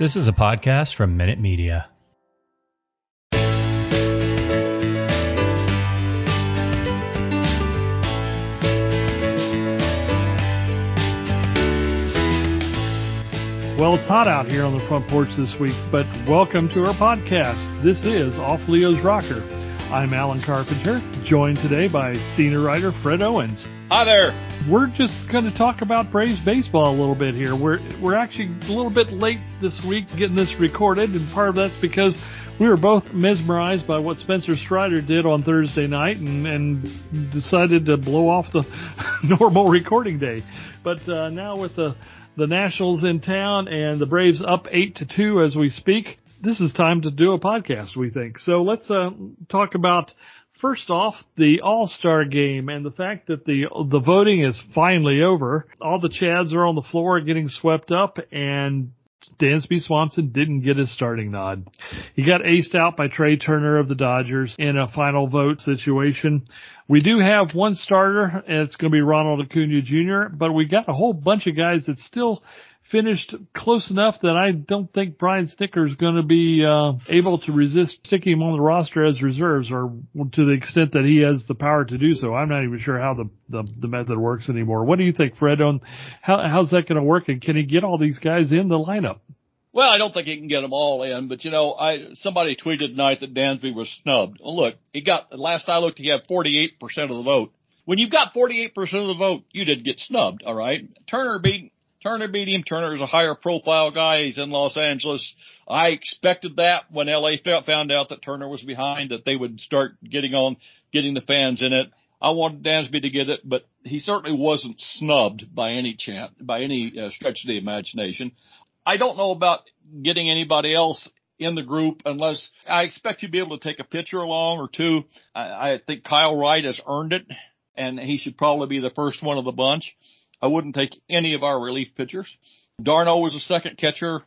This is a podcast from Minute Media. Well, it's hot out here on the front porch this week, but welcome to our podcast. This is Off Leo's Rocker. I'm Alan Carpenter, joined today by senior writer Fred Owens. Hi there. We're just going to talk about Braves baseball a little bit here. We're we're actually a little bit late this week getting this recorded, and part of that's because we were both mesmerized by what Spencer Strider did on Thursday night, and, and decided to blow off the normal recording day. But uh, now with the the Nationals in town and the Braves up eight to two as we speak, this is time to do a podcast. We think so. Let's uh, talk about First off, the All-Star game and the fact that the the voting is finally over. All the Chads are on the floor getting swept up and Dansby Swanson didn't get his starting nod. He got aced out by Trea Turner of the Dodgers in a final vote situation. We do have one starter, and it's going to be Ronald Acuna Jr., but we got a whole bunch of guys that still finished close enough that I don't think Brian Snitker is going to be uh, able to resist sticking him on the roster as reserves, or to the extent that he has the power to do so. I'm not even sure how the the, the method works anymore. What do you think, Fred? On how how's that going to work, and can he get all these guys in the lineup? Well, I don't think he can get them all in, but you know, I somebody tweeted tonight that Dansby was snubbed. Well, look, he got last I looked, he had 48% of the vote. When you've got 48% of the vote, you did get snubbed, all right? Turner beat Turner beat him. Turner is a higher profile guy. He's in Los Angeles. I expected that when LA found out that Turner was behind, that they would start getting on, getting the fans in it. I wanted Dansby to get it, but he certainly wasn't snubbed by any chance, by any uh, stretch of the imagination. I don't know about getting anybody else in the group unless I expect you to be able to take a pitcher along or two. I, I think Kyle Wright has earned it and he should probably be the first one of the bunch. I wouldn't take any of our relief pitchers. d'Arnaud was a second catcher.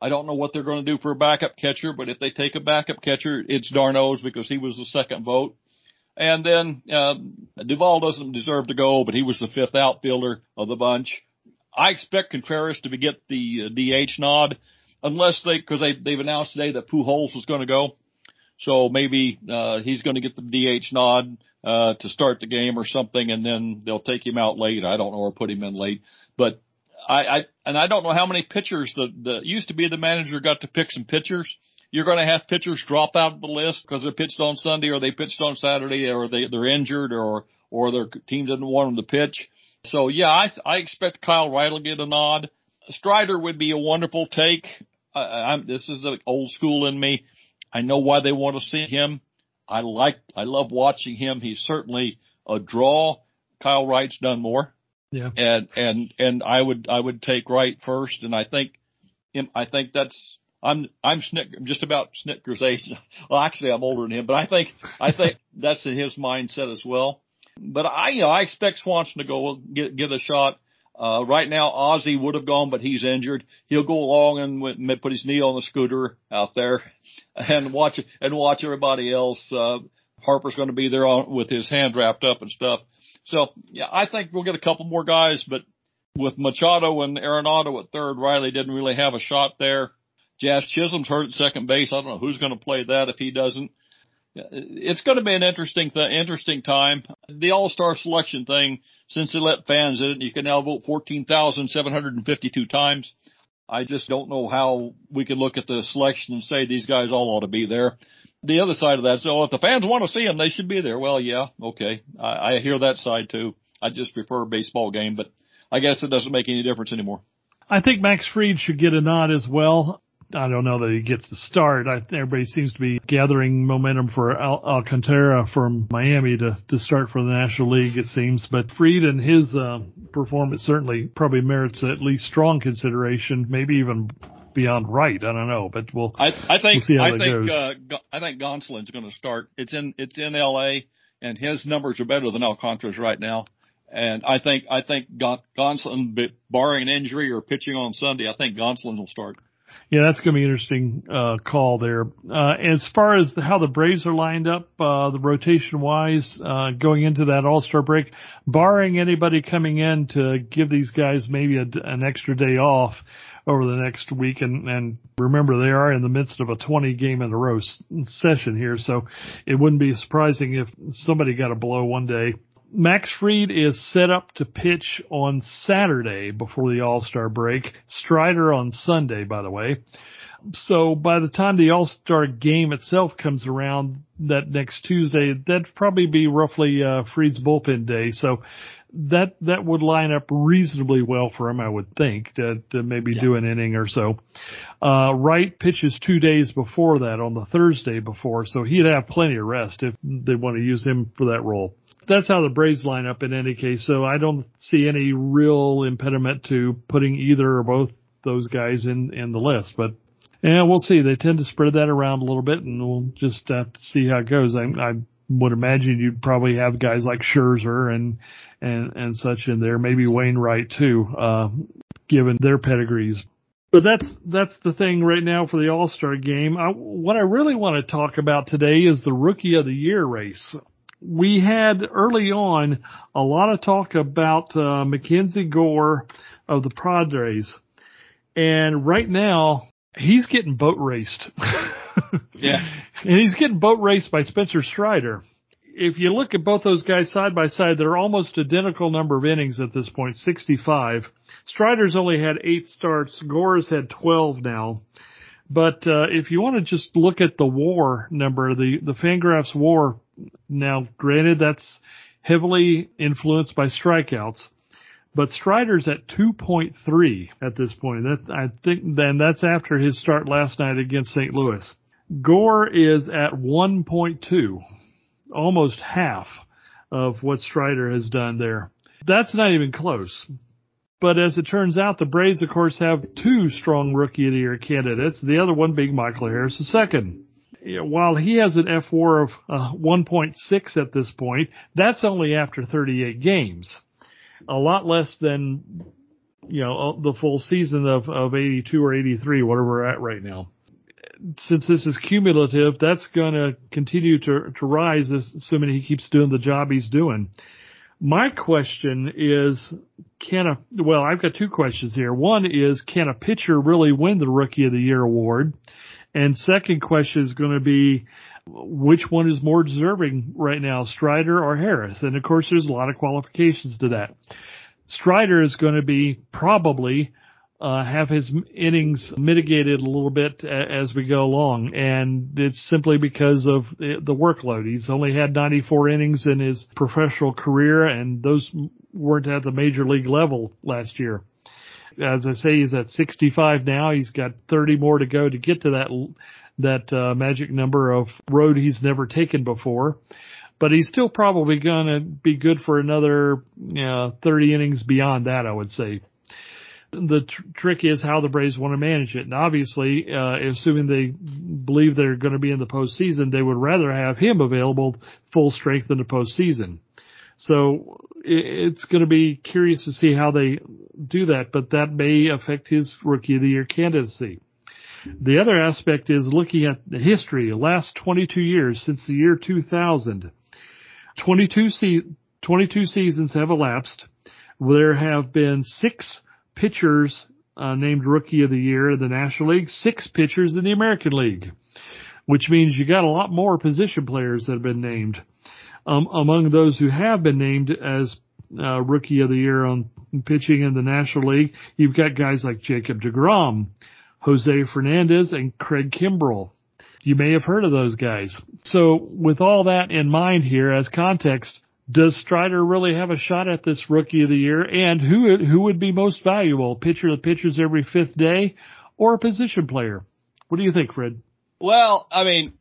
I don't know what they're going to do for a backup catcher, but if they take a backup catcher, it's d'Arnaud's because he was the second vote. And then uh, Duvall doesn't deserve to go, but he was the fifth outfielder of the bunch. I expect Contreras to get the uh, DH nod, unless they because they they've announced today that Pujols is going to go, so maybe uh, he's going to get the DH nod uh, to start the game or something, and then they'll take him out late. I don't know, or put him in late. But I, I and I don't know how many pitchers the the used to be the manager got to pick some pitchers. You're going to have pitchers drop out of the list because they pitched on Sunday or they pitched on Saturday or they they're injured or or their team didn't want them to pitch. So yeah, I I expect Kyle Wright will get a nod. Strider would be a wonderful take. I, I'm this is the old school in me. I know why they want to see him. I like, I love watching him. He's certainly a draw. Kyle Wright's done more. Yeah. And, and, and I would, I would take Wright first. And I think, I think that's, I'm, I'm Snick, just about Snitker's age. Well, actually I'm older than him, but I think, I think that's in his mindset as well. But I, you know, I expect Swanson to go get, get a shot. Uh, right now, Ozzie would have gone, but he's injured. He'll go along and put his knee on the scooter out there and watch and watch everybody else. Uh, Harper's going to be there on, with his hand wrapped up and stuff. So yeah, I think we'll get a couple more guys, but with Machado and Arenado at third, Riley didn't really have a shot there. Jazz Chisholm's hurt at second base. I don't know who's going to play that if he doesn't. Uh, it's going to be an interesting, th- interesting time. The All-Star selection thing since they let fans in, you can now vote 14,752 times. I just don't know how we can look at the selection and say these guys all ought to be there. The other side of that, so if the fans want to see them, they should be there. Well, yeah, okay. I, I hear that side too. I just prefer a baseball game, but I guess it doesn't make any difference anymore. I think Max Fried should get a nod as well. I don't know that he gets to start. I, everybody seems to be gathering momentum for Al- Alcantara from Miami to, to start for the National League, it seems. But Fried and his uh, performance certainly probably merits at least strong consideration, maybe even beyond right. I don't know, but we'll. I, I think we'll I think uh, I think Gonsolin's going to start. It's in it's in L.A. and his numbers are better than Alcantara's right now. And I think I think Gonsolin, barring an injury or pitching on Sunday, I think Gonsolin will start. Yeah, that's going to be an interesting uh, call there. Uh, as far as the, how the Braves are lined up, uh, the rotation wise, uh, going into that All Star break, barring anybody coming in to give these guys maybe a, an extra day off over the next week, and, and remember they are in the midst of a 20 game in a row s- session here, so it wouldn't be surprising if somebody got a blow one day Max Fried is set up to pitch on Saturday before the All-Star break. Strider on Sunday, by the way. So by the time the All-Star game itself comes around that next Tuesday, that'd probably be roughly, uh, Fried's bullpen day. So that, that would line up reasonably well for him, I would think, to, to maybe yeah. do an inning or so. Uh, Wright pitches two days before that on the Thursday before, so he'd have plenty of rest if they want to use him for that role that's how the Braves line up in any case. So I don't see any real impediment to putting either or both those guys in in the list. But yeah, we'll see. They tend to spread that around a little bit, and we'll just have to see how it goes. I, I would imagine you'd probably have guys like Scherzer and and and such in there, maybe Wainwright too, uh, given their pedigrees. But that's that's the thing right now for the All Star game. I, what I really want to talk about today is the Rookie of the Year race we had early on a lot of talk about uh, Mackenzie Gore of the Padres, and right now he's getting boat raced. yeah, and he's getting boat raced by Spencer Strider. If you look at both those guys side by side, they're almost identical number of innings at this point, 65. Strider's only had eight starts. Gore's had 12 now. But uh, if you want to just look at the WAR number, the the Fangraphs WAR now, granted, that's heavily influenced by strikeouts, but Strider's at 2.3 at this point. That I think then that's after his start last night against St. Louis. Gore is at 1.2, almost half of what Strider has done there. That's not even close. But as it turns out, the Braves, of course, have two strong Rookie of the Year candidates. The other one being Michael Harris II while he has an fWAR of uh, 1.6 at this point, that's only after 38 games. A lot less than, you know, uh, the full season of, of 82 or 83, whatever we're at right now. Since this is cumulative, that's going to continue to, to rise assuming he keeps doing the job he's doing. My question is, can a, well, I've got two questions here. One is, can a pitcher really win the Rookie of the Year award? And second question is going to be, which one is more deserving right now, Strider or Harris? And of course, there's a lot of qualifications to that. Strider is going to be probably uh, have his innings mitigated a little bit as we go along, and it's simply because of the workload. He's only had 94 innings in his professional career, and those weren't at the major league level last year as I say, he's at 65 now. He's got 30 more to go to get to that that uh, magic number of road he's never taken before. But he's still probably going to be good for another you know, 30 innings beyond that, I would say. The tr- trick is how the Braves want to manage it. And obviously, uh, assuming they believe they're going to be in the postseason, they would rather have him available full strength in the postseason. So it's going to be curious to see how they do that, but that may affect his rookie of the year candidacy. The other aspect is looking at the history, the last 22 years since the year 2000. 22, se- 22 seasons have elapsed. There have been six pitchers uh, named rookie of the year in the National League, six pitchers in the American League, which means you got a lot more position players that have been named um, among those who have been named as uh, Rookie of the Year on pitching in the National League. You've got guys like Jacob DeGrom, Jose Fernandez, and Craig Kimbrel. You may have heard of those guys. So with all that in mind here as context, does Strider really have a shot at this rookie of the year? And who, who would be most valuable? Pitcher that pitches every fifth day or a position player? What do you think, Fred? Well, I mean,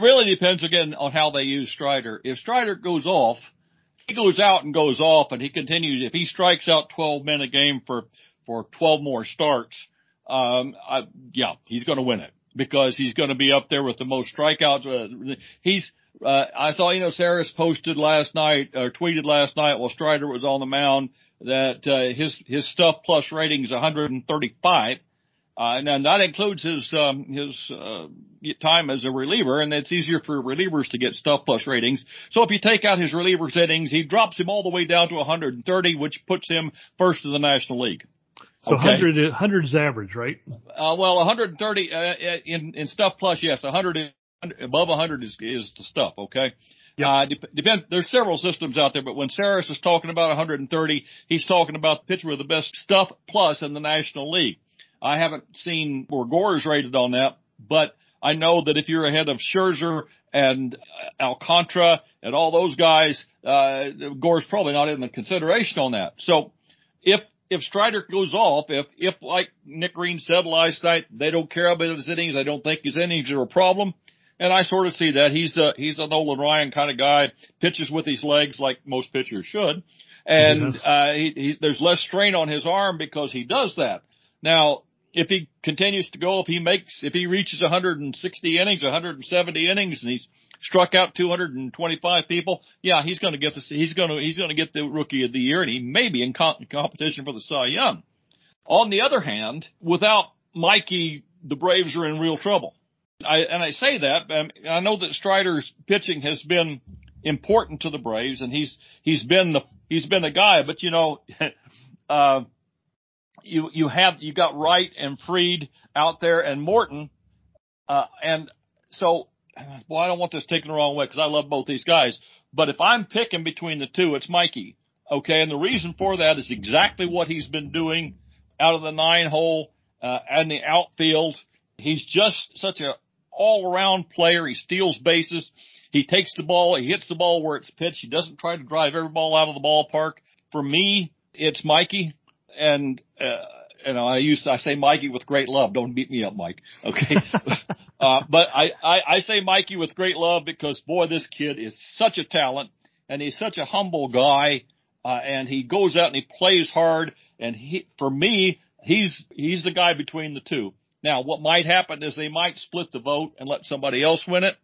really depends again on how they use Strider. If Strider goes off, he goes out and goes off and he continues, if he strikes out 12 men a game for, for 12 more starts, um, I, yeah, he's going to win it because he's going to be up there with the most strikeouts. Uh, he's, uh, I saw, you know, Sarris posted last night or tweeted last night while Strider was on the mound that, uh, his, his stuff plus rating is 135. Uh, and that includes his, um, his, uh, time as a reliever, and it's easier for relievers to get stuff plus ratings. So if you take out his reliever settings, he drops him all the way down to 130, which puts him first in the National League. So okay. 100, 100 is average, right? Uh, well, 130, uh, in, in stuff plus, yes, 100, above 100 is, is the stuff, okay? Yep. Uh, dep- depend, there's several systems out there, but when Sarris is talking about 130, he's talking about the pitcher with the best stuff plus in the National League. I haven't seen where Gore's rated on that, but I know that if you're ahead of Scherzer and Alcantara and all those guys, uh, Gore's probably not in the consideration on that. So if, if Strider goes off, if, if like Nick Green said last night, they don't care about his innings, I don't think his innings are a problem. And I sort of see that. He's a, he's a Nolan Ryan kind of guy, pitches with his legs like most pitchers should. And, yes. uh, he, he, there's less strain on his arm because he does that. Now, if he continues to go, if he makes, if he reaches 160 innings, 170 innings, and he's struck out 225 people, yeah, he's going to get the, he's going to, he's going to get the rookie of the year, and he may be in co- competition for the Cy Young. On the other hand, without Mikey, the Braves are in real trouble. I, and I say that, I know that Strider's pitching has been important to the Braves, and he's, he's been the, he's been a guy, but you know, uh, you you have you got Wright and Fried out there and Morton, uh, and so well I don't want this taken the wrong way because I love both these guys, but if I'm picking between the two, it's Mikey. Okay, and the reason for that is exactly what he's been doing out of the nine hole uh, and the outfield. He's just such a all around player. He steals bases. He takes the ball. He hits the ball where it's pitched. He doesn't try to drive every ball out of the ballpark. For me, it's Mikey and uh, you know, I use I say Mikey with great love. Don't beat me up, Mike. Okay, uh, but I, I I say Mikey with great love because boy, this kid is such a talent, and he's such a humble guy, uh, and he goes out and he plays hard, and he for me he's he's the guy between the two. Now, what might happen is they might split the vote and let somebody else win it,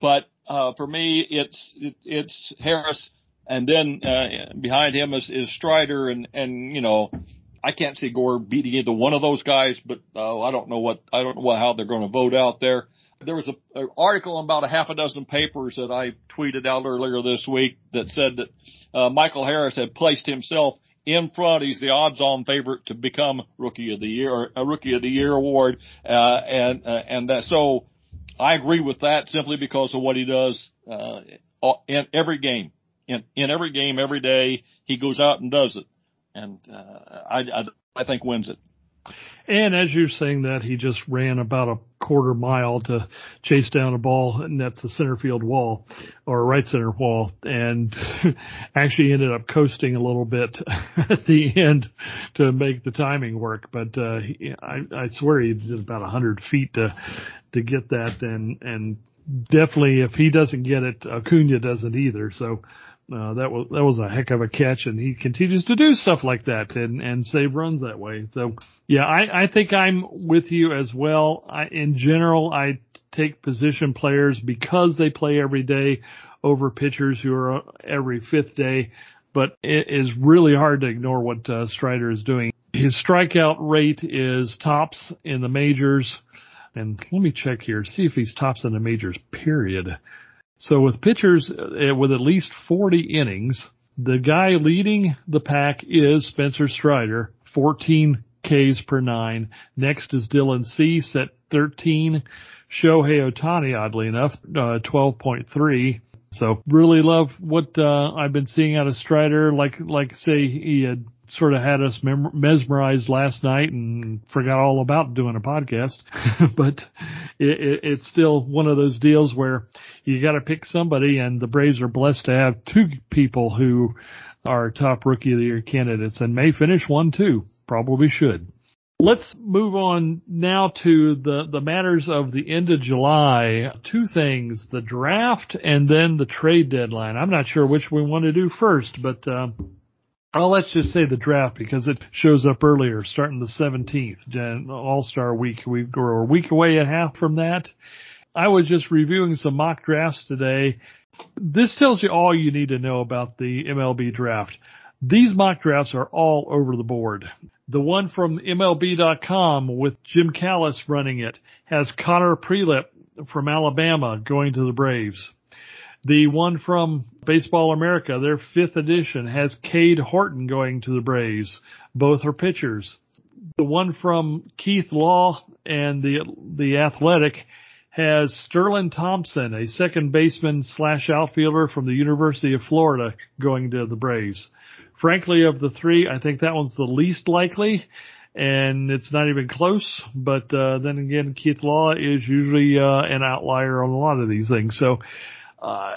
but uh, for me, it's it, it's Harris and then uh, behind him is, is Strider, and and you know, I can't see Gore beating either one of those guys, but uh, I don't know what I don't know how they're going to vote out there. There was a, an article in about a half a dozen papers that I tweeted out earlier this week that said that uh, Michael Harris had placed himself in front. He's the odds-on favorite to become Rookie of the Year, or a Rookie of the Year award, uh, and uh, and that so. I agree with that simply because of what he does uh, in every game in, in every game, every day. He goes out and does it. And, uh, I, I, I think wins it. And as you're saying that, he just ran about a quarter mile to chase down a ball and that's the center field wall or right center wall and actually ended up coasting a little bit at the end to make the timing work. But, uh, he, I, I swear he did about a hundred feet to, to get that and, and definitely if he doesn't get it, Acuna doesn't either. So, uh, that was that was a heck of a catch, and he continues to do stuff like that and and save runs that way. So yeah, I I think I'm with you as well. I in general I take position players because they play every day over pitchers who are every fifth day, but it is really hard to ignore what uh, Strider is doing. His strikeout rate is tops in the majors. And let me check here, see if he's tops in the majors, period. So with pitchers uh, with at least 40 innings, the guy leading the pack is Spencer Strider, 14 Ks per nine. Next is Dylan Cease at 13. Shohei Ohtani, oddly enough, uh, 12.3. So really love what uh, I've been seeing out of Strider. Like like say he had sort of had us mesmerized last night and forgot all about doing a podcast. but it, it, it's still one of those deals where you got to pick somebody, and the Braves are blessed to have two people who are top rookie of the year candidates and may finish one too. Probably should. Let's move on now to the, the matters of the end of July. Two things, the draft and then the trade deadline. I'm not sure which we want to do first, but, uh, well, let's just say the draft because it shows up earlier, starting the 17th, All-Star week. We're a week away and a half from that. I was just reviewing some mock drafts today. This tells you all you need to know about the MLB draft. These mock drafts are all over the board. The one from MLB.com with Jim Callis running it has Connor Prielipp from Alabama going to the Braves. The one from Baseball America, their fifth edition, has Cade Horton going to the Braves. Both are pitchers. The one from Keith Law and the the Athletic has Sterling Thompson, a second baseman slash outfielder from the University of Florida, going to the Braves frankly, of the three, I think that one's the least likely, and it's not even close. But uh, then again, Keith Law is usually uh, an outlier on a lot of these things. So, uh,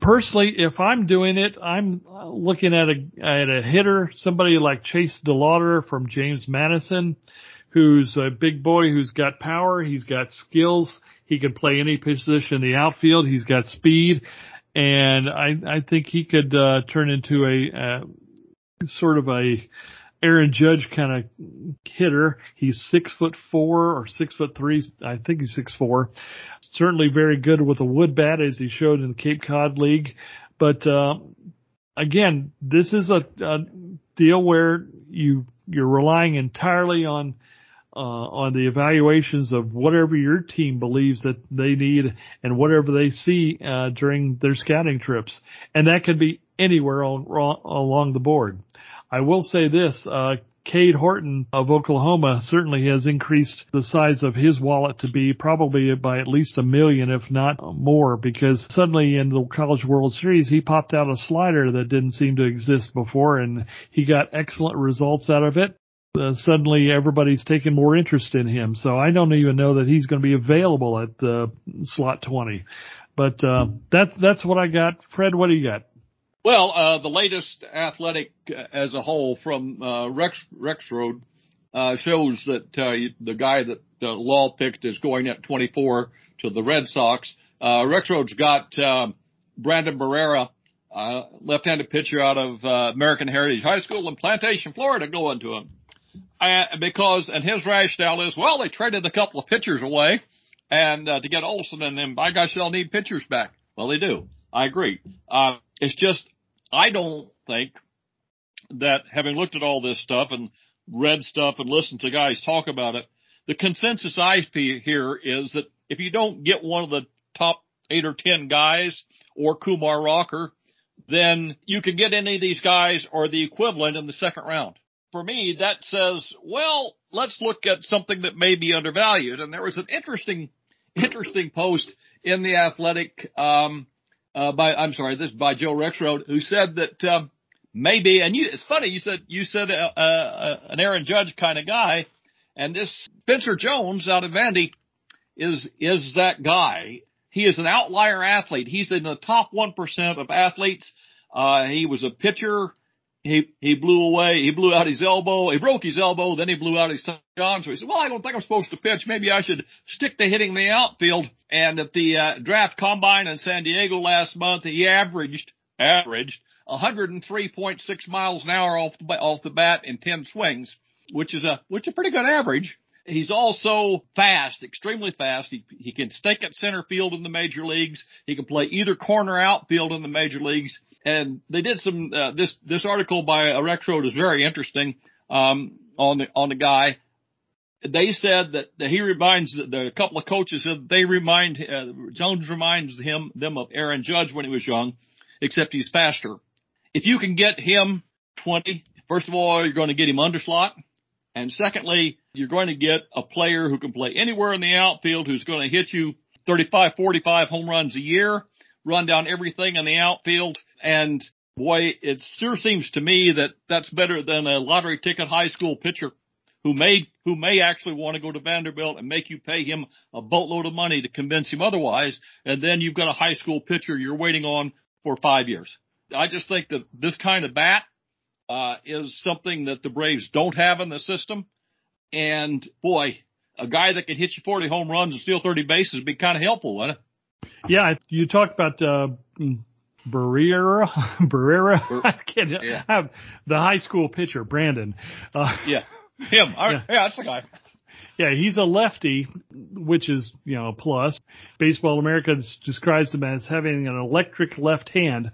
personally, if I'm doing it, I'm looking at a at a hitter, somebody like Chase DeLauter from James Madison, who's a big boy who's got power, he's got skills, he can play any position in the outfield, he's got speed and I I think he could uh, turn into a uh, sort of a Aaron Judge kind of hitter. He's six foot four or six foot three. I think he's six four. Certainly very good with a wood bat as he showed in the Cape Cod League. But uh, again, this is a, a deal where you you're relying entirely on uh, on the evaluations of whatever your team believes that they need and whatever they see uh, during their scouting trips, and that could be anywhere on, along the board. I will say this: uh, Cade Horton of Oklahoma certainly has increased the size of his wallet to be probably by at least a million, if not more, because suddenly in the College World Series, he popped out a slider that didn't seem to exist before and he got excellent results out of it uh, suddenly everybody's taking more interest in him. So I don't even know that he's going to be available at the slot 20. But uh, that that's what I got. Fred, what do you got? Well, uh, the latest athletic uh, as a whole from uh, Rex Rexrode uh, shows that uh, the guy that uh, Law picked is going at 24 to the Red Sox. Uh, Rexrode's got uh, Brandon Barrera, uh, left-handed pitcher out of uh, American Heritage High School in Plantation, Florida, going to him. Uh, because, and his rationale is, well, they traded a couple of pitchers away and uh, to get Olson and them, by gosh, they'll need pitchers back. Well, they do. I agree. Uh, it's just, I don't think that having looked at all this stuff and read stuff and listened to guys talk about it, the consensus I hear is that if you don't get one of the top eight or ten guys or Kumar Rocker, then you can get any of these guys or the equivalent in the second round for me, that says, well, let's look at something that may be undervalued. And there was an interesting, interesting post in the Athletic, um, uh, by I'm sorry, this by Joe Rexrode, who said that um, maybe, and you, it's funny, you said you said uh, uh, an Aaron Judge kind of guy, and this Spencer Jones out of Vandy is is that guy. He is an outlier athlete. He's in the top one percent of athletes. Uh, he was a pitcher he he blew away. He blew out his elbow. He broke his elbow. Then he blew out his arm. So he said, "Well, I don't think I'm supposed to pitch. Maybe I should stick to hitting the outfield." And at the uh, draft combine in San Diego last month, he averaged averaged 103.6 miles an hour off the off the bat in 10 swings, which is a which is a pretty good average. He's also fast, extremely fast. He he can stick at center field in the major leagues. He can play either corner outfield in the major leagues. And they did some uh, this this article by Rexrode is very interesting um, on the on the guy. They said that, that he reminds the, a couple of coaches said they remind uh, Jones reminds him them of Aaron Judge when he was young, except he's faster. If you can get him 20, first of all, you're going to get him under slot. And secondly, you're going to get a player who can play anywhere in the outfield who's going to hit you 35, 45 home runs a year, run down everything in the outfield. And boy, it sure seems to me that that's better than a lottery ticket high school pitcher who may, who may actually want to go to Vanderbilt and make you pay him a boatload of money to convince him otherwise. And then you've got a high school pitcher you're waiting on for five years. I just think that this kind of bat, uh, is something that the Braves don't have in the system. And boy, a guy that can hit you 40 home runs and steal 30 bases would be kind of helpful, wouldn't it? Yeah, you talked about, uh, Barrera, Barrera. I can't Yeah. have the high school pitcher, Brandon. Uh, Yeah. Him. Right. Yeah. Yeah, that's the guy. Yeah, he's a lefty, which is, you know, a plus. Baseball America describes him as having an electric left hand.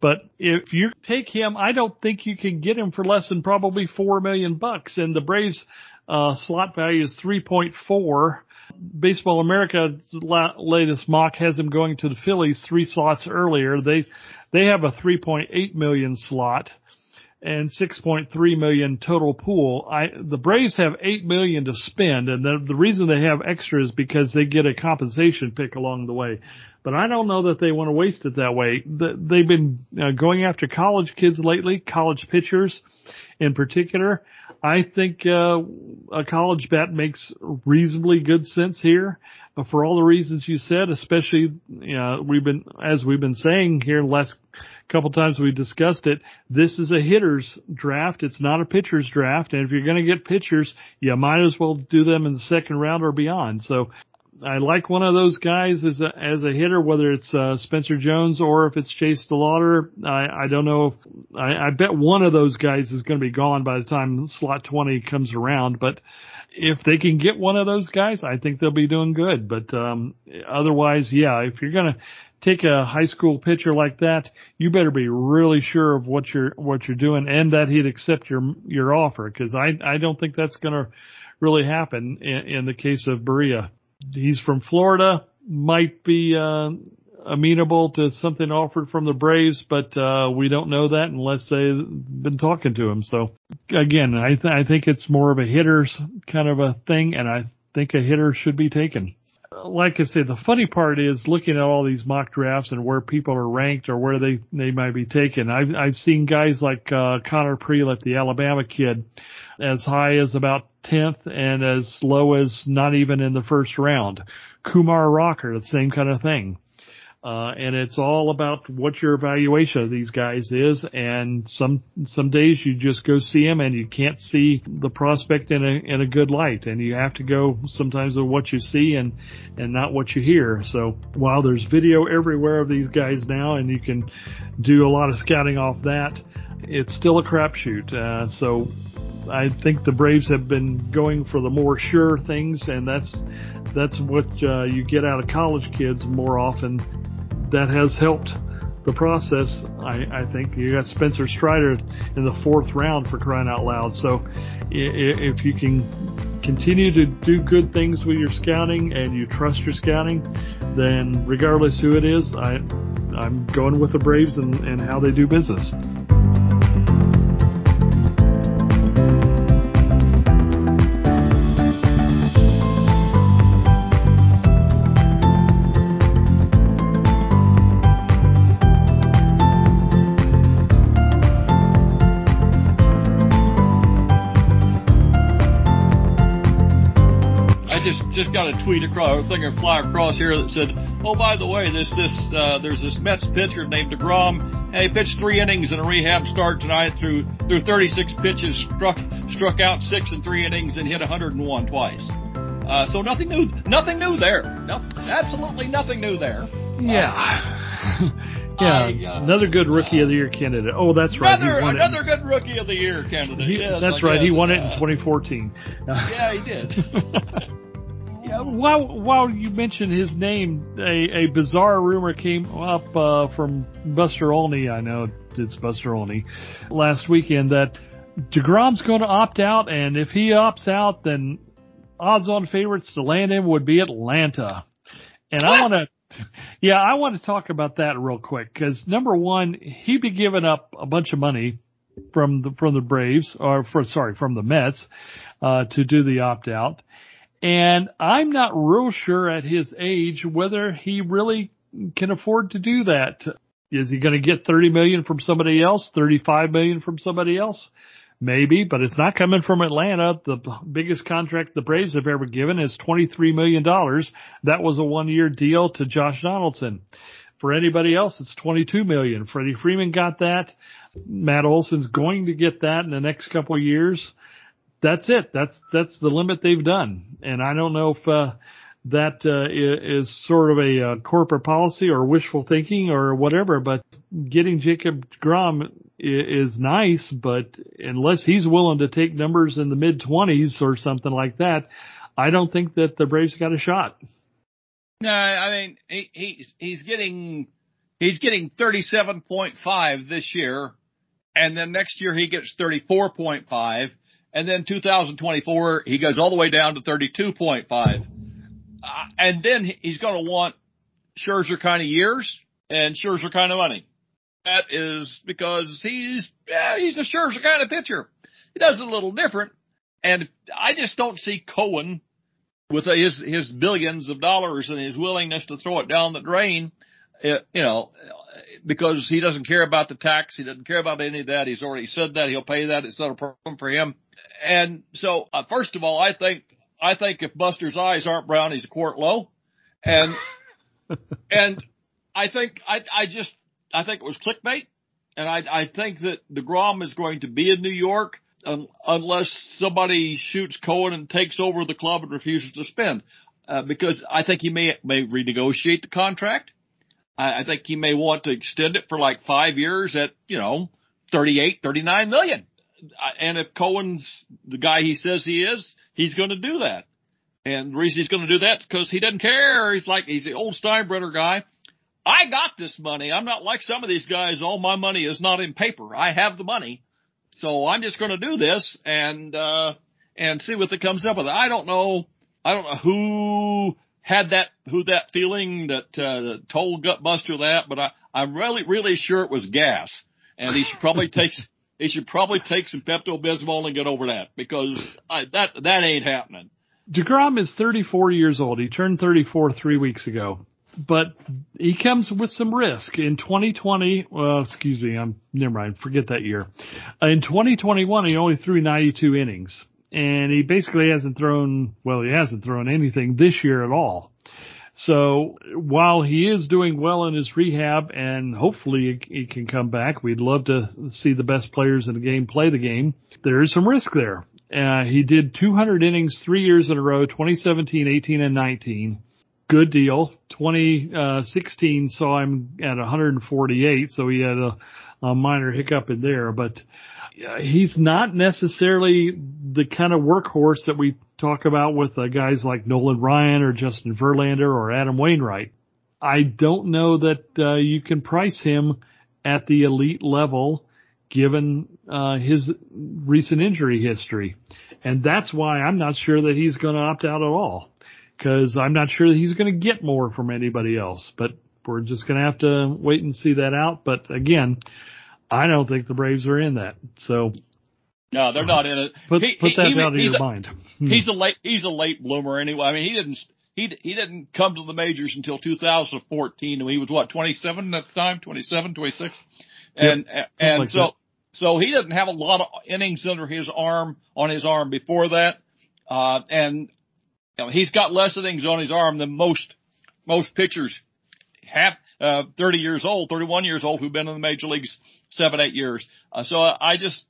But if you take him, I don't think you can get him for less than probably four million bucks. And the Braves, uh, slot value is 3.4. Baseball America's la- latest mock has him going to the Phillies three slots earlier. They, they have a 3.8 million slot and 6.3 million total pool. I, the Braves have 8 million to spend and the, the reason they have extra is because they get a compensation pick along the way. But I don't know that they want to waste it that way. The, they've been uh, going after college kids lately, college pitchers in particular. I think, uh, a college bat makes reasonably good sense here uh, for all the reasons you said, especially, you know, we've been, as we've been saying here the last couple times we discussed it, this is a hitter's draft. It's not a pitcher's draft. And if you're going to get pitchers, you might as well do them in the second round or beyond. So I like one of those guys as a, as a hitter, whether it's, uh, Spencer Jones or if it's Chase DeLauter. I, I don't know if, I, I bet one of those guys is going to be gone by the time slot 20 comes around, but if they can get one of those guys, I think they'll be doing good. But, um, otherwise, yeah, if you're going to take a high school pitcher like that, you better be really sure of what you're, what you're doing and that he'd accept your, your offer. Cause I, I don't think that's going to really happen in, in the case of Barrera he's from Florida, might be uh, amenable to something offered from the Braves, but uh, we don't know that unless they've been talking to him. So again, I th- I think it's more of a hitter's kind of a thing, and I think a hitter should be taken. Like I said, the funny part is looking at all these mock drafts and where people are ranked or where they, they might be taken. I've, I've seen guys like, uh, Connor Prielipp, the Alabama kid, as high as about 10th and as low as not even in the first round. Kumar Rocker, the same kind of thing. Uh, and it's all about what your evaluation of these guys is. And some, some days you just go see them and you can't see the prospect in a, in a good light. And you have to go sometimes with what you see and, and not what you hear. So while there's video everywhere of these guys now and you can do a lot of scouting off that, it's still a crapshoot. Uh, so I think the Braves have been going for the more sure things, and that's that's what uh, you get out of college kids more often. That has helped the process. I, I think you got Spencer Strider in the fourth round for crying out loud. So if you can continue to do good things with your scouting and you trust your scouting, then regardless who it is, I I'm going with the Braves and, and how they do business. Just got a tweet across, a thing fly across here that said, "Oh, by the way, this this uh, there's this Mets pitcher named Degrom. Hey, pitched three innings in a rehab start tonight through through 36 pitches, struck struck out six in three innings, and hit 101 twice. Uh, so nothing new, nothing new there. No, absolutely nothing new there. Yeah." Yeah, I, uh, another good rookie of the year candidate. Oh, that's right. Another he won another it. good rookie of the year candidate. He- yes, that's I right. He guess. won it in Uh, 2014. Yeah, he did. While while you mentioned his name, a, a bizarre rumor came up uh, from Buster Olney. I know it's Buster Olney last weekend that Degrom's going to opt out, and if he opts out, then odds-on favorites to land him would be Atlanta. And I want to, yeah, I want to talk about that real quick because number one, he'd be giving up a bunch of money from the from the Braves or for sorry from the Mets uh, to do the opt out. And I'm not real sure at his age whether he really can afford to do that. Is he going to get 30 million from somebody else, 35 million from somebody else? Maybe, but it's not coming from Atlanta. The biggest contract the Braves have ever given is $23 million. That was a one year deal to Josh Donaldson. For anybody else, it's 22 million. Freddie Freeman got that. Matt Olson's going to get that in the next couple of years. That's it. That's, that's the limit they've done. And I don't know if, uh, that uh, is sort of a uh, corporate policy or wishful thinking or whatever, but getting Jacob DeGrom is nice, but unless he's willing to take numbers in the mid 20s or something like that, I don't think that the Braves got a shot. No, I mean he, he's he's getting he's getting 37.5 this year, and then next year he gets 34.5, and then 2024 he goes all the way down to 32.5, uh, and then he's going to want Scherzer kind of years and Scherzer kind of money that is because he's yeah, he's a Scherzer kind of pitcher. He does it a little different, and I just don't see Cohen with his his billions of dollars and his willingness to throw it down the drain. Uh, you know, because he doesn't care about the tax, he doesn't care about any of that. He's already said that he'll pay that. It's not a problem for him. And so, uh, first of all, I think I think if Buster's eyes aren't brown, he's a quart low, and and I think I I just I think it was clickbait, and I, I think that Degrom is going to be in New York um, unless somebody shoots Cohen and takes over the club and refuses to spend, uh, because I think he may may renegotiate the contract. I, I think he may want to extend it for like five years at you know thirty eight, thirty nine million. And if Cohen's the guy he says he is, he's going to do that. And the reason he's going to do that is because he doesn't care. He's like, he's the old Steinbrenner guy. I got this money. I'm not like some of these guys. All my money is not in paper. I have the money. So I'm just going to do this and, uh, and see what it comes up with. I don't know. I don't know who had that, who that feeling that, uh, told Gutbuster that, but I, I'm really, really sure it was gas and he should probably take, he should probably take some Pepto Bismol and get over that because I, that, that ain't happening. DeGrom is 34 years old. He turned 34 three weeks ago but he comes with some risk in 2020. Well, excuse me, I'm never mind. Forget that year. In 2021, he only threw 92 innings, and he basically hasn't thrown. Well, he hasn't thrown anything this year at all. So while he is doing well in his rehab, and hopefully he can come back, we'd love to see the best players in the game play the game. There is some risk there. Uh, he did 200 innings three years in a row, 2017, 18, and 19 good deal. 2016 saw him at 148, so he had a, a minor hiccup in there, but he's not necessarily the kind of workhorse that we talk about with uh, guys like Nolan Ryan or Justin Verlander or Adam Wainwright. I don't know that uh, you can price him at the elite level given uh, his recent injury history. And that's why I'm not sure that he's going to opt out at all because I'm not sure that he's going to get more from anybody else. But we're just going to have to wait and see that out. But again, I don't think the Braves are in that. So no, they're not in it. Put, he, put that he, out of your a, mind. He's a late he's a late bloomer anyway. I mean, he didn't he he didn't come to the majors until 2014, and he was what 27 at the time, 27, 26, and yep, and like so. That. So he didn't have a lot of innings under his arm on his arm before that. Uh, and you know, he's got less innings on his arm than most most pitchers have. Uh, 30 years old, 31 years old, who've been in the major leagues seven, eight years. Uh, so I just,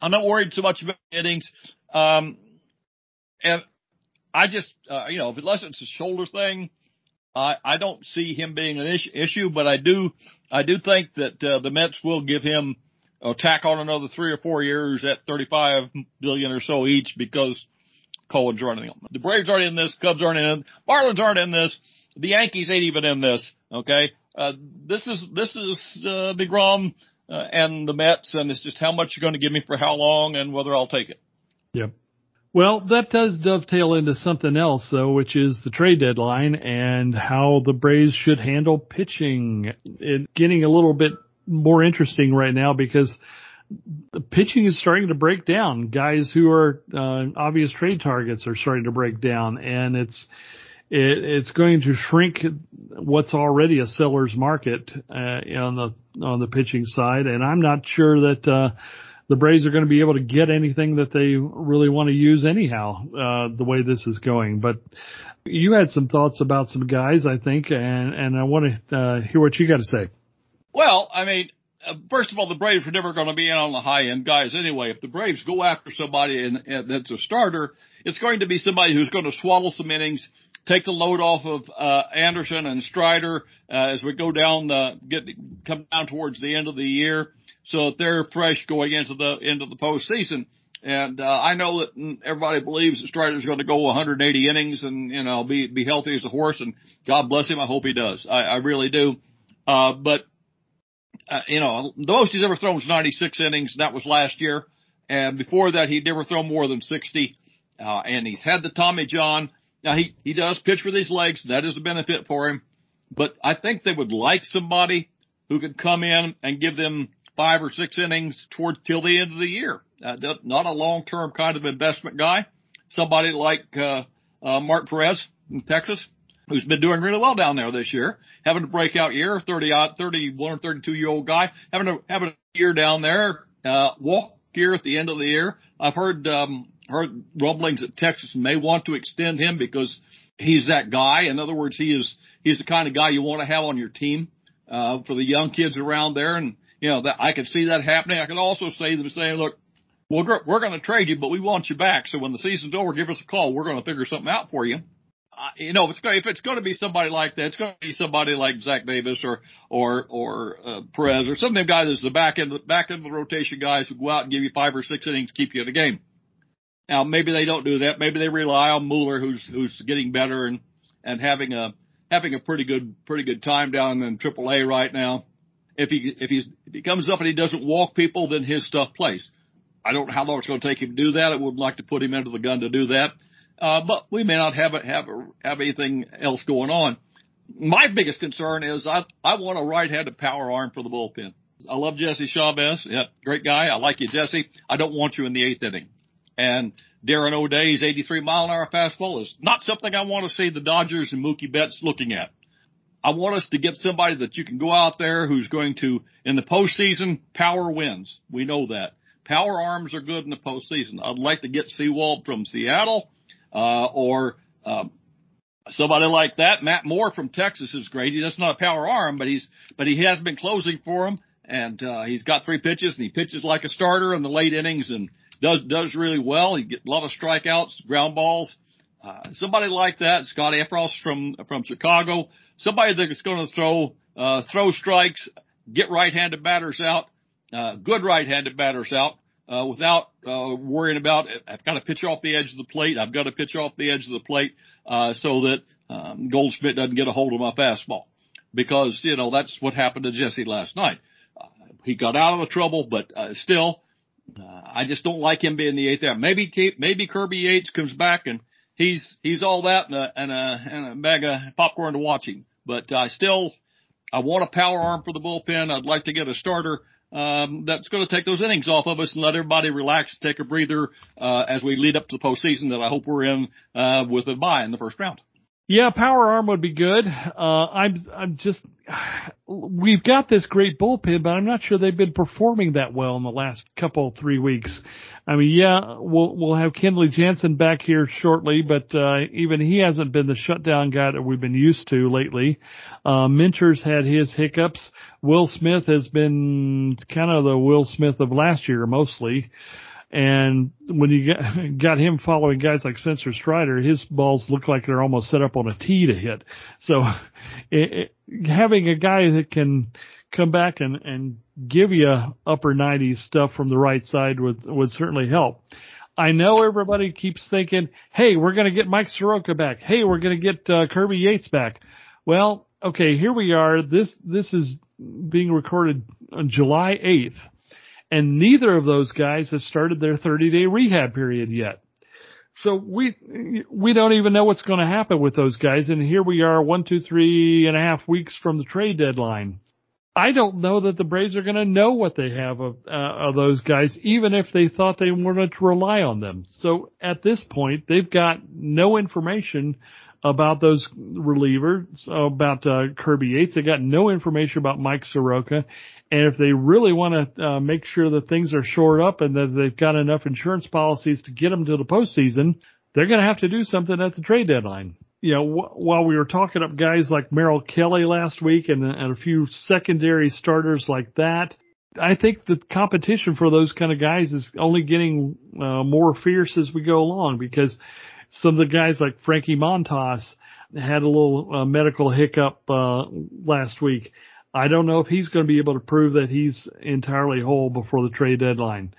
I'm not worried so much about innings. Um, and I just, uh, you know, unless it's a shoulder thing, I, I don't see him being an issue, issue but I do, I do think that, uh, the Mets will give him, uh, tack on another three or four years at 35 billion or so each because Cohen's running. The Braves aren't in this. Cubs aren't in. Marlins aren't in this. The Yankees ain't even in this. Okay. Uh, this is, this is, uh, DeGrom, uh, and the Mets, and it's just how much you're going to give me for how long and whether I'll take it. Yep. Well, that does dovetail into something else though, which is the trade deadline and how the Braves should handle pitching. It getting a little bit more interesting right now because the pitching is starting to break down. Guys who are uh, obvious trade targets are starting to break down, and it's it, it's going to shrink what's already a seller's market uh, on the on the pitching side, and I'm not sure that uh, the Braves are going to be able to get anything that they really want to use anyhow. Uh, the way this is going, but you had some thoughts about some guys, I think, and and I want to uh, hear what you got to say. Well, I mean, first of all, the Braves are never going to be in on the high end guys anyway. If the Braves go after somebody and, and that's a starter, it's going to be somebody who's going to swallow some innings, take the load off of uh, Anderson and Strider uh, as we go down the get come down towards the end of the year, so that they're fresh going into the into the postseason. And uh, I know that everybody believes that Strider's going to go 180 innings and you know be be healthy as a horse, and God bless him. I hope he does. I, I really do. Uh, but uh, you know, the most he's ever thrown was 96 innings. That was last year. And before that, he'd never thrown more than 60. Uh, and he's had the Tommy John. Now he, he does pitch with his legs. That is a benefit for him. But I think they would like somebody who could come in and give them five or six innings towards till the end of the year. Uh, not a long-term kind of investment guy. Somebody like, uh, uh, Martin Perez in Texas who's been doing really well down there this year, having a breakout year, 30 odd, 31 or 32 year old guy, having a, having a year down there, uh, walk year at the end of the year. I've heard, um, heard rumblings that Texas may want to extend him because he's that guy. In other words, he is, he's the kind of guy you want to have on your team, uh, for the young kids around there. And, you know, that I could see that happening. I could also see them saying, look, we're, we're going to trade you, but we want you back. So when the season's over, give us a call. We're going to figure something out for you you know, if it's if it's going to be somebody like that, it's going to be somebody like Zach Davies or or or uh, Perez or some of them guys that's the back end the back end of the rotation guys who go out and give you five or six innings, to keep you in the game. Now maybe they don't do that. Maybe they rely on Muller, who's who's getting better and and having a having a pretty good pretty good time down in AAA right now. If he if he's if he comes up and he doesn't walk people, then his stuff plays. I don't know how long it's going to take him to do that. I wouldn't like to put him into the gun to do that. Uh, but we may not have have have anything else going on. My biggest concern is I I want a right-handed power arm for the bullpen. I love Jesse Chavez. Yep, great guy. I like you, Jesse. I don't want you in the eighth inning. And Darren O'Day's 83 mile an hour fastball is not something I want to see the Dodgers and Mookie Betts looking at. I want us to get somebody that you can go out there who's going to, in the postseason, power wins. We know that. Power arms are good in the postseason. I'd like to get Sewald from Seattle uh, or um, somebody like that. Matt Moore from Texas is great. He does not a power arm, but he's but he has been closing for him, and uh, he's got three pitches, and he pitches like a starter in the late innings, and does does really well. He gets a lot of strikeouts, ground balls. Uh, somebody like that, Scott Effross from from Chicago, somebody that's going to throw uh, throw strikes, get right-handed batters out, uh, good right-handed batters out, uh, without uh, worrying about I've got to pitch off the edge of the plate. I've got to pitch off the edge of the plate uh, so that um, Goldschmidt doesn't get a hold of my fastball because you know that's what happened to Jesse last night. Uh, he got out of the trouble, but uh, still, uh, I just don't like him being the eighth out. Maybe maybe Kirby Yates comes back and he's he's all that and a and a, and a bag of popcorn to watch him. But I still I want a power arm for the bullpen. I'd like to get a starter um, that's going to take those innings off of us and let everybody relax, take a breather uh, as we lead up to the postseason that I hope we're in uh, with a bye in the first round. Yeah, power arm would be good. Uh, I'm, I'm just, we've got this great bullpen, but I'm not sure they've been performing that well in the last couple, three weeks. I mean, yeah, we'll, we'll have Kenley Jansen back here shortly, but, uh, even he hasn't been the shutdown guy that we've been used to lately. Uh, Minter's had his hiccups. Will Smith has been kind of the Will Smith of last year mostly. And when you got, got him following guys like Spencer Strider, his balls look like they're almost set up on a tee to hit. So it, it, having a guy that can come back and, and give you upper 90s stuff from the right side would, would certainly help. I know everybody keeps thinking, hey, we're going to get Mike Soroka back. Hey, we're going to get uh, Kirby Yates back. Well, okay, here we are. This, this is being recorded on July 8th and neither of those guys have started their 30 day rehab period yet. So we, we don't even know what's going to happen with those guys. And here we are one, two, three and a half weeks from the trade deadline. I don't know that the Braves are going to know what they have of, uh, of those guys, even if they thought they wanted to rely on them. So at this point, they've got no information about those relievers, about uh, Kirby Yates. They got no information about Mike Soroka. And if they really want to uh, make sure that things are shored up and that they've got enough insurance policies to get them to the postseason, they're going to have to do something at the trade deadline you know, wh- while we were talking up guys like Merrill Kelly last week and, and a few secondary starters like that, I think the competition for those kind of guys is only getting uh, more fierce as we go along because some of the guys like Frankie Montas had a little uh, medical hiccup uh, last week. I don't know if he's going to be able to prove that he's entirely whole before the trade deadline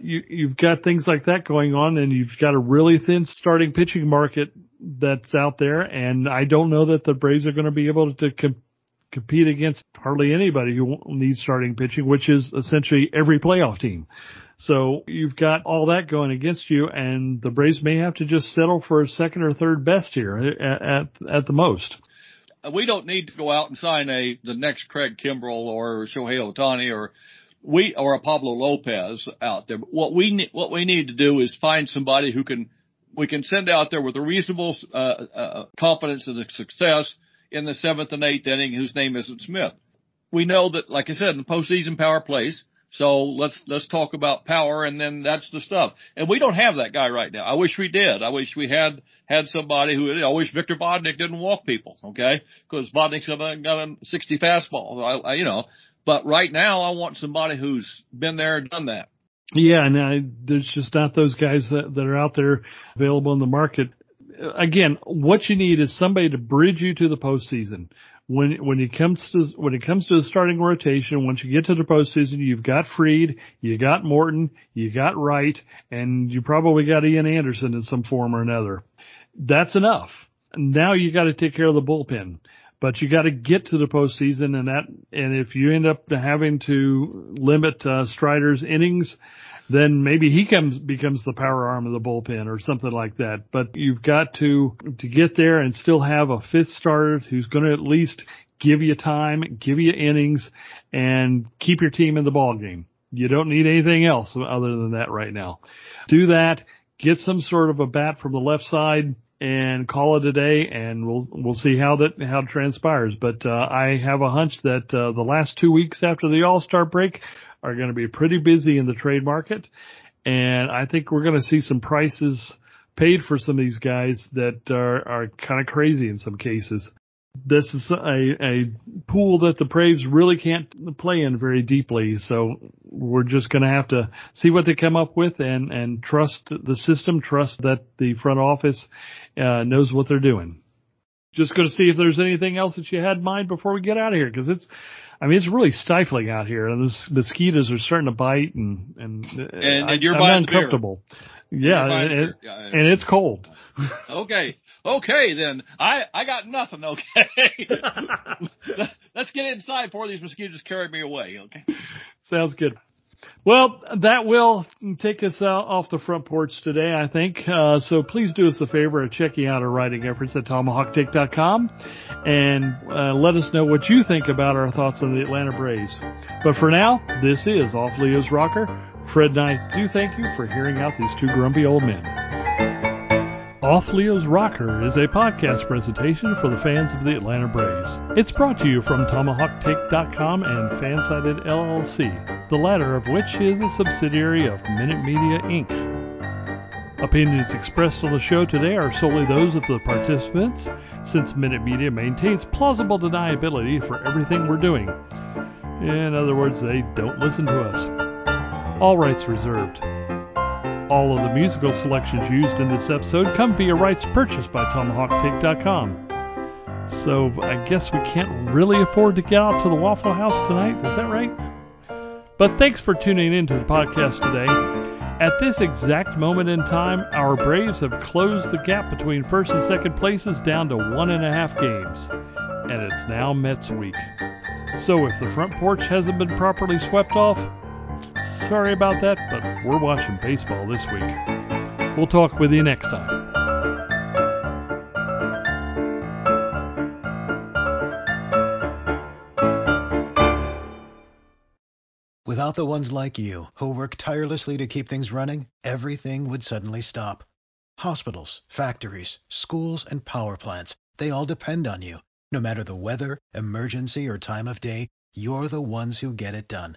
you, you've got things like that going on and you've got a really thin starting pitching market that's out there. And I don't know that the Braves are going to be able to com- compete against hardly anybody who needs starting pitching, which is essentially every playoff team. So you've got all that going against you and the Braves may have to just settle for a second or third best here at, at, at the most we don't need to go out and sign a the next Craig Kimbrel or Shohei Ohtani or we or a Pablo Lopez out there. What we what we need to do is find somebody who can we can send out there with a reasonable uh, uh, confidence in the success in the seventh and eighth inning, whose name isn't Smith. We know that, like I said, in the postseason power plays. So let's let's talk about power, and then that's the stuff. And we don't have that guy right now. I wish we did. I wish we had had somebody who. I wish Victor Vodnik didn't walk people. Okay, because a, got a 60 fastball. I, I, you know, but right now, I want somebody who's been there and done that. Yeah, and I, there's just not those guys that, that are out there available in the market. Again, what you need is somebody to bridge you to the postseason. When when it comes to when it comes to the starting rotation, once you get to the postseason, you've got Fried, you got Morton, you got Wright, and you probably got Ian Anderson in some form or another. That's enough. Now you got to take care of the bullpen but you got to get to the postseason, and that and if you end up having to limit uh, Strider's innings, then maybe he comes becomes the power arm of the bullpen or something like that. But you've got to to get there and still have a fifth starter who's going to at least give you time, give you innings, and keep your team in the ball game. You don't need anything else other than that right now. Do that. Get some sort of a bat from the left side and call it a day and we'll we'll see how that how it transpires but uh, I have a hunch that uh, the last 2 weeks after the All-Star break are going to be pretty busy in the trade market and I think we're going to see some prices paid for some of these guys that are are kind of crazy in some cases this is a, a pool that the Braves really can't play in very deeply. So we're just going to have to see what they come up with and, and trust the system, trust that the front office uh, knows what they're doing. Just going to see if there's anything else that you had in mind before we get out of here because it's, I mean, it's really stifling out here, and those mosquitoes are starting to bite, and and, and, and you're I'm uncomfortable. Yeah, and, it, yeah, and it's cold. okay, okay, then I I got nothing. Okay, let's get inside before these mosquitoes carry me away. Okay, sounds good. Well, that will take us off the front porch today, I think. Uh, so please do us a favor of checking out our writing efforts at tomahawktake.com and uh, let us know what you think about our thoughts on the Atlanta Braves. But for now, this is Off Leo's Rocker. Fred and I do thank you for hearing out these two grumpy old men. Off Leo's Rocker is a podcast presentation for the fans of the Atlanta Braves. It's brought to you from TomahawkTake.com and Fansided LLC, the latter of which is a subsidiary of Minute Media Inc. Opinions expressed on the show today are solely those of the participants, since Minute Media maintains plausible deniability for everything we're doing. In other words, they don't listen to us. All rights reserved. All of the musical selections used in this episode come via rights purchased by TomahawkTake.com. So I guess we can't really afford to get out to the Waffle House tonight, is that right? But thanks for tuning in to the podcast today. At this exact moment in time, our Braves have closed the gap between first and second places down to one and a half games. And it's now Mets week. So if the front porch hasn't been properly swept off, Sorry about that, but we're watching baseball this week. We'll talk with you next time. Without the ones like you, who work tirelessly to keep things running, everything would suddenly stop. Hospitals, factories, schools, and power plants, they all depend on you. No matter the weather, emergency, or time of day, you're the ones who get it done.